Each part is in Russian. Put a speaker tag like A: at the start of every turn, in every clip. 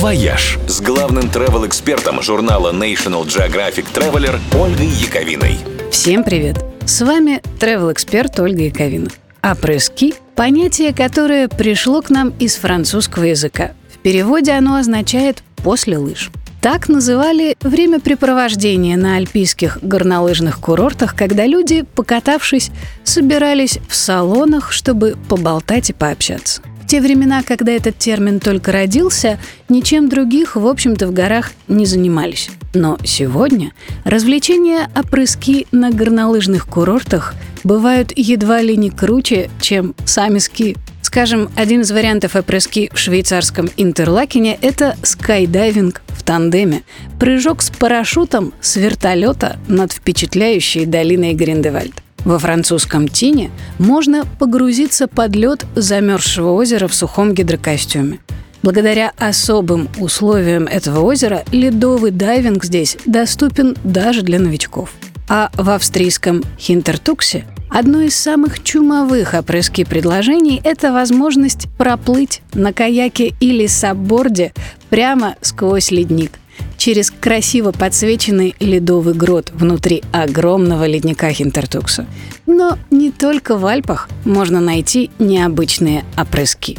A: «Вояж» с главным travel-экспертом журнала National Geographic Traveler Ольгой Яковиной.
B: Всем привет! С вами travel-эксперт Ольга Яковина. Апрески – понятие, которое пришло к нам из французского языка. В переводе оно означает «после лыж». Так называли времяпрепровождение на альпийских горнолыжных курортах, когда люди, покатавшись, собирались в салонах, чтобы поболтать и пообщаться. Те времена, когда этот термин только родился, ничем других, в общем-то, в горах не занимались. Но сегодня развлечения опрыски на горнолыжных курортах бывают едва ли не круче, чем сами ски. Скажем, один из вариантов опрыски в швейцарском Интерлакене – это скайдайвинг в тандеме. Прыжок с парашютом с вертолета над впечатляющей долиной Гриндевальд. Во французском Тине можно погрузиться под лед замерзшего озера в сухом гидрокостюме. Благодаря особым условиям этого озера ледовый дайвинг здесь доступен даже для новичков. А в австрийском Хинтертуксе Одно из самых чумовых опрыски предложений – это возможность проплыть на каяке или сабборде прямо сквозь ледник через красиво подсвеченный ледовый грот внутри огромного ледника Хинтертукса. Но не только в Альпах можно найти необычные апрески.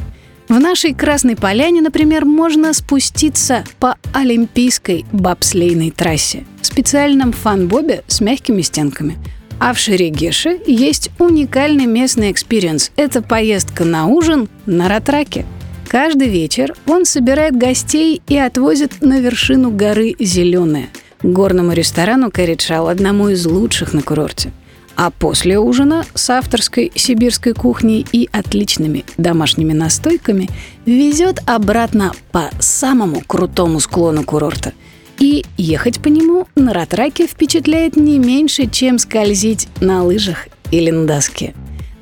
B: В нашей Красной Поляне, например, можно спуститься по Олимпийской бобслейной трассе в специальном fun-бобе с мягкими стенками – а в Шерегеше есть уникальный местный experience. Это поездка на ужин на Ратраке. Каждый вечер он собирает гостей и отвозит на вершину горы Зеленая, горному ресторану Кэрриджал, одному из лучших на курорте. А после ужина с авторской сибирской кухней и отличными домашними настойками везет обратно по самому крутому склону курорта – и ехать по нему на ратраке впечатляет не меньше, чем скользить на лыжах или на доске.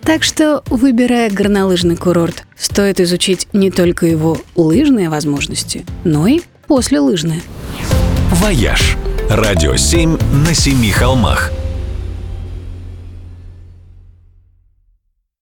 B: Так что, выбирая горнолыжный курорт, стоит изучить не только его лыжные возможности, но и послелыжные.
A: «Вояж» – радио 7 на семи холмах –